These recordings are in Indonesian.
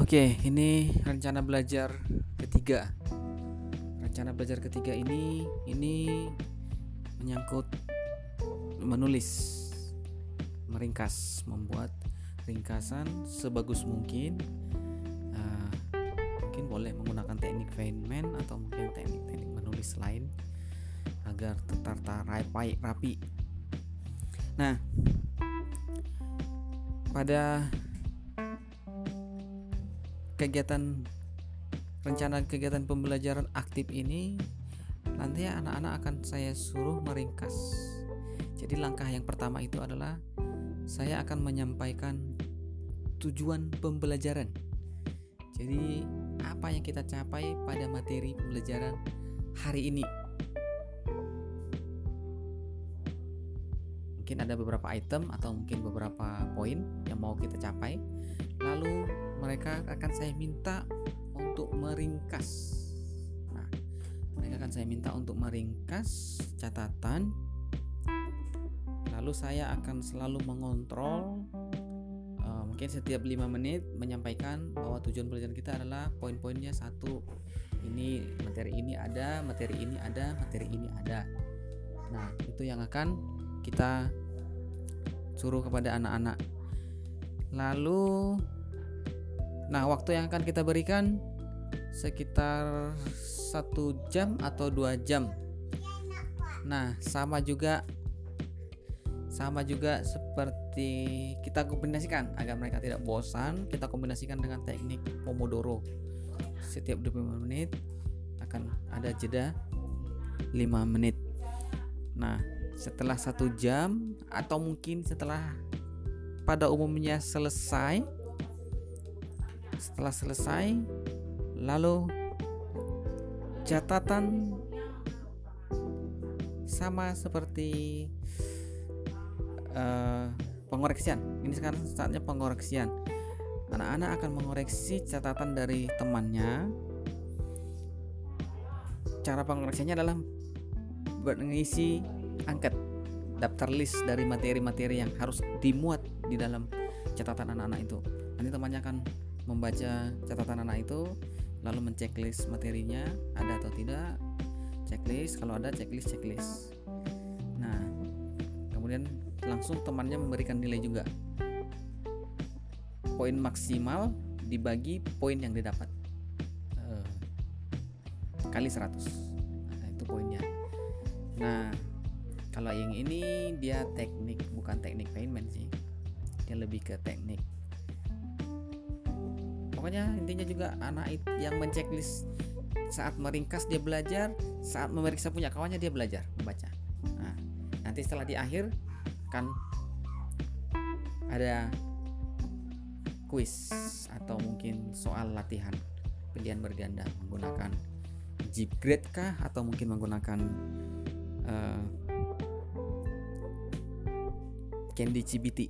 Oke, ini rencana belajar ketiga. Rencana belajar ketiga ini ini menyangkut menulis, meringkas, membuat ringkasan sebagus mungkin. Uh, mungkin boleh menggunakan teknik Feynman atau mungkin teknik-teknik menulis lain agar tertata rapi. rapi. Nah, pada kegiatan rencana kegiatan pembelajaran aktif ini nanti anak-anak akan saya suruh meringkas. Jadi langkah yang pertama itu adalah saya akan menyampaikan tujuan pembelajaran. Jadi apa yang kita capai pada materi pembelajaran hari ini. Mungkin ada beberapa item atau mungkin beberapa poin yang mau kita capai. Mereka akan saya minta untuk meringkas. Nah, mereka akan saya minta untuk meringkas catatan. Lalu saya akan selalu mengontrol uh, mungkin setiap lima menit menyampaikan bahwa tujuan pelajaran kita adalah poin-poinnya satu ini materi ini ada, materi ini ada, materi ini ada. Nah, itu yang akan kita suruh kepada anak-anak. Lalu Nah, waktu yang akan kita berikan sekitar satu jam atau dua jam. Nah, sama juga sama juga seperti kita kombinasikan agar mereka tidak bosan, kita kombinasikan dengan teknik Pomodoro. Setiap 25 menit akan ada jeda 5 menit. Nah, setelah satu jam atau mungkin setelah pada umumnya selesai setelah selesai, lalu catatan sama seperti uh, pengoreksian. Ini sekarang saatnya pengoreksian. Anak-anak akan mengoreksi catatan dari temannya. Cara pengoreksiannya adalah mengisi angket daftar list dari materi-materi yang harus dimuat di dalam catatan anak-anak itu. Nanti temannya akan membaca catatan anak itu lalu menceklis materinya ada atau tidak checklist kalau ada checklist checklist. Nah kemudian langsung temannya memberikan nilai juga. Poin maksimal dibagi poin yang didapat uh, kali 100 nah itu poinnya. Nah kalau yang ini dia teknik bukan teknik payment sih. Dia lebih ke teknik pokoknya intinya juga anak yang menceklis saat meringkas dia belajar saat memeriksa punya kawannya dia belajar membaca nah, nanti setelah di akhir kan ada kuis atau mungkin soal latihan pilihan berganda menggunakan jeep grade kah atau mungkin menggunakan uh, Candy CBT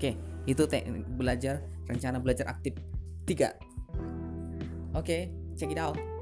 Oke, itu teknik belajar rencana belajar aktif 3. Oke, check it out.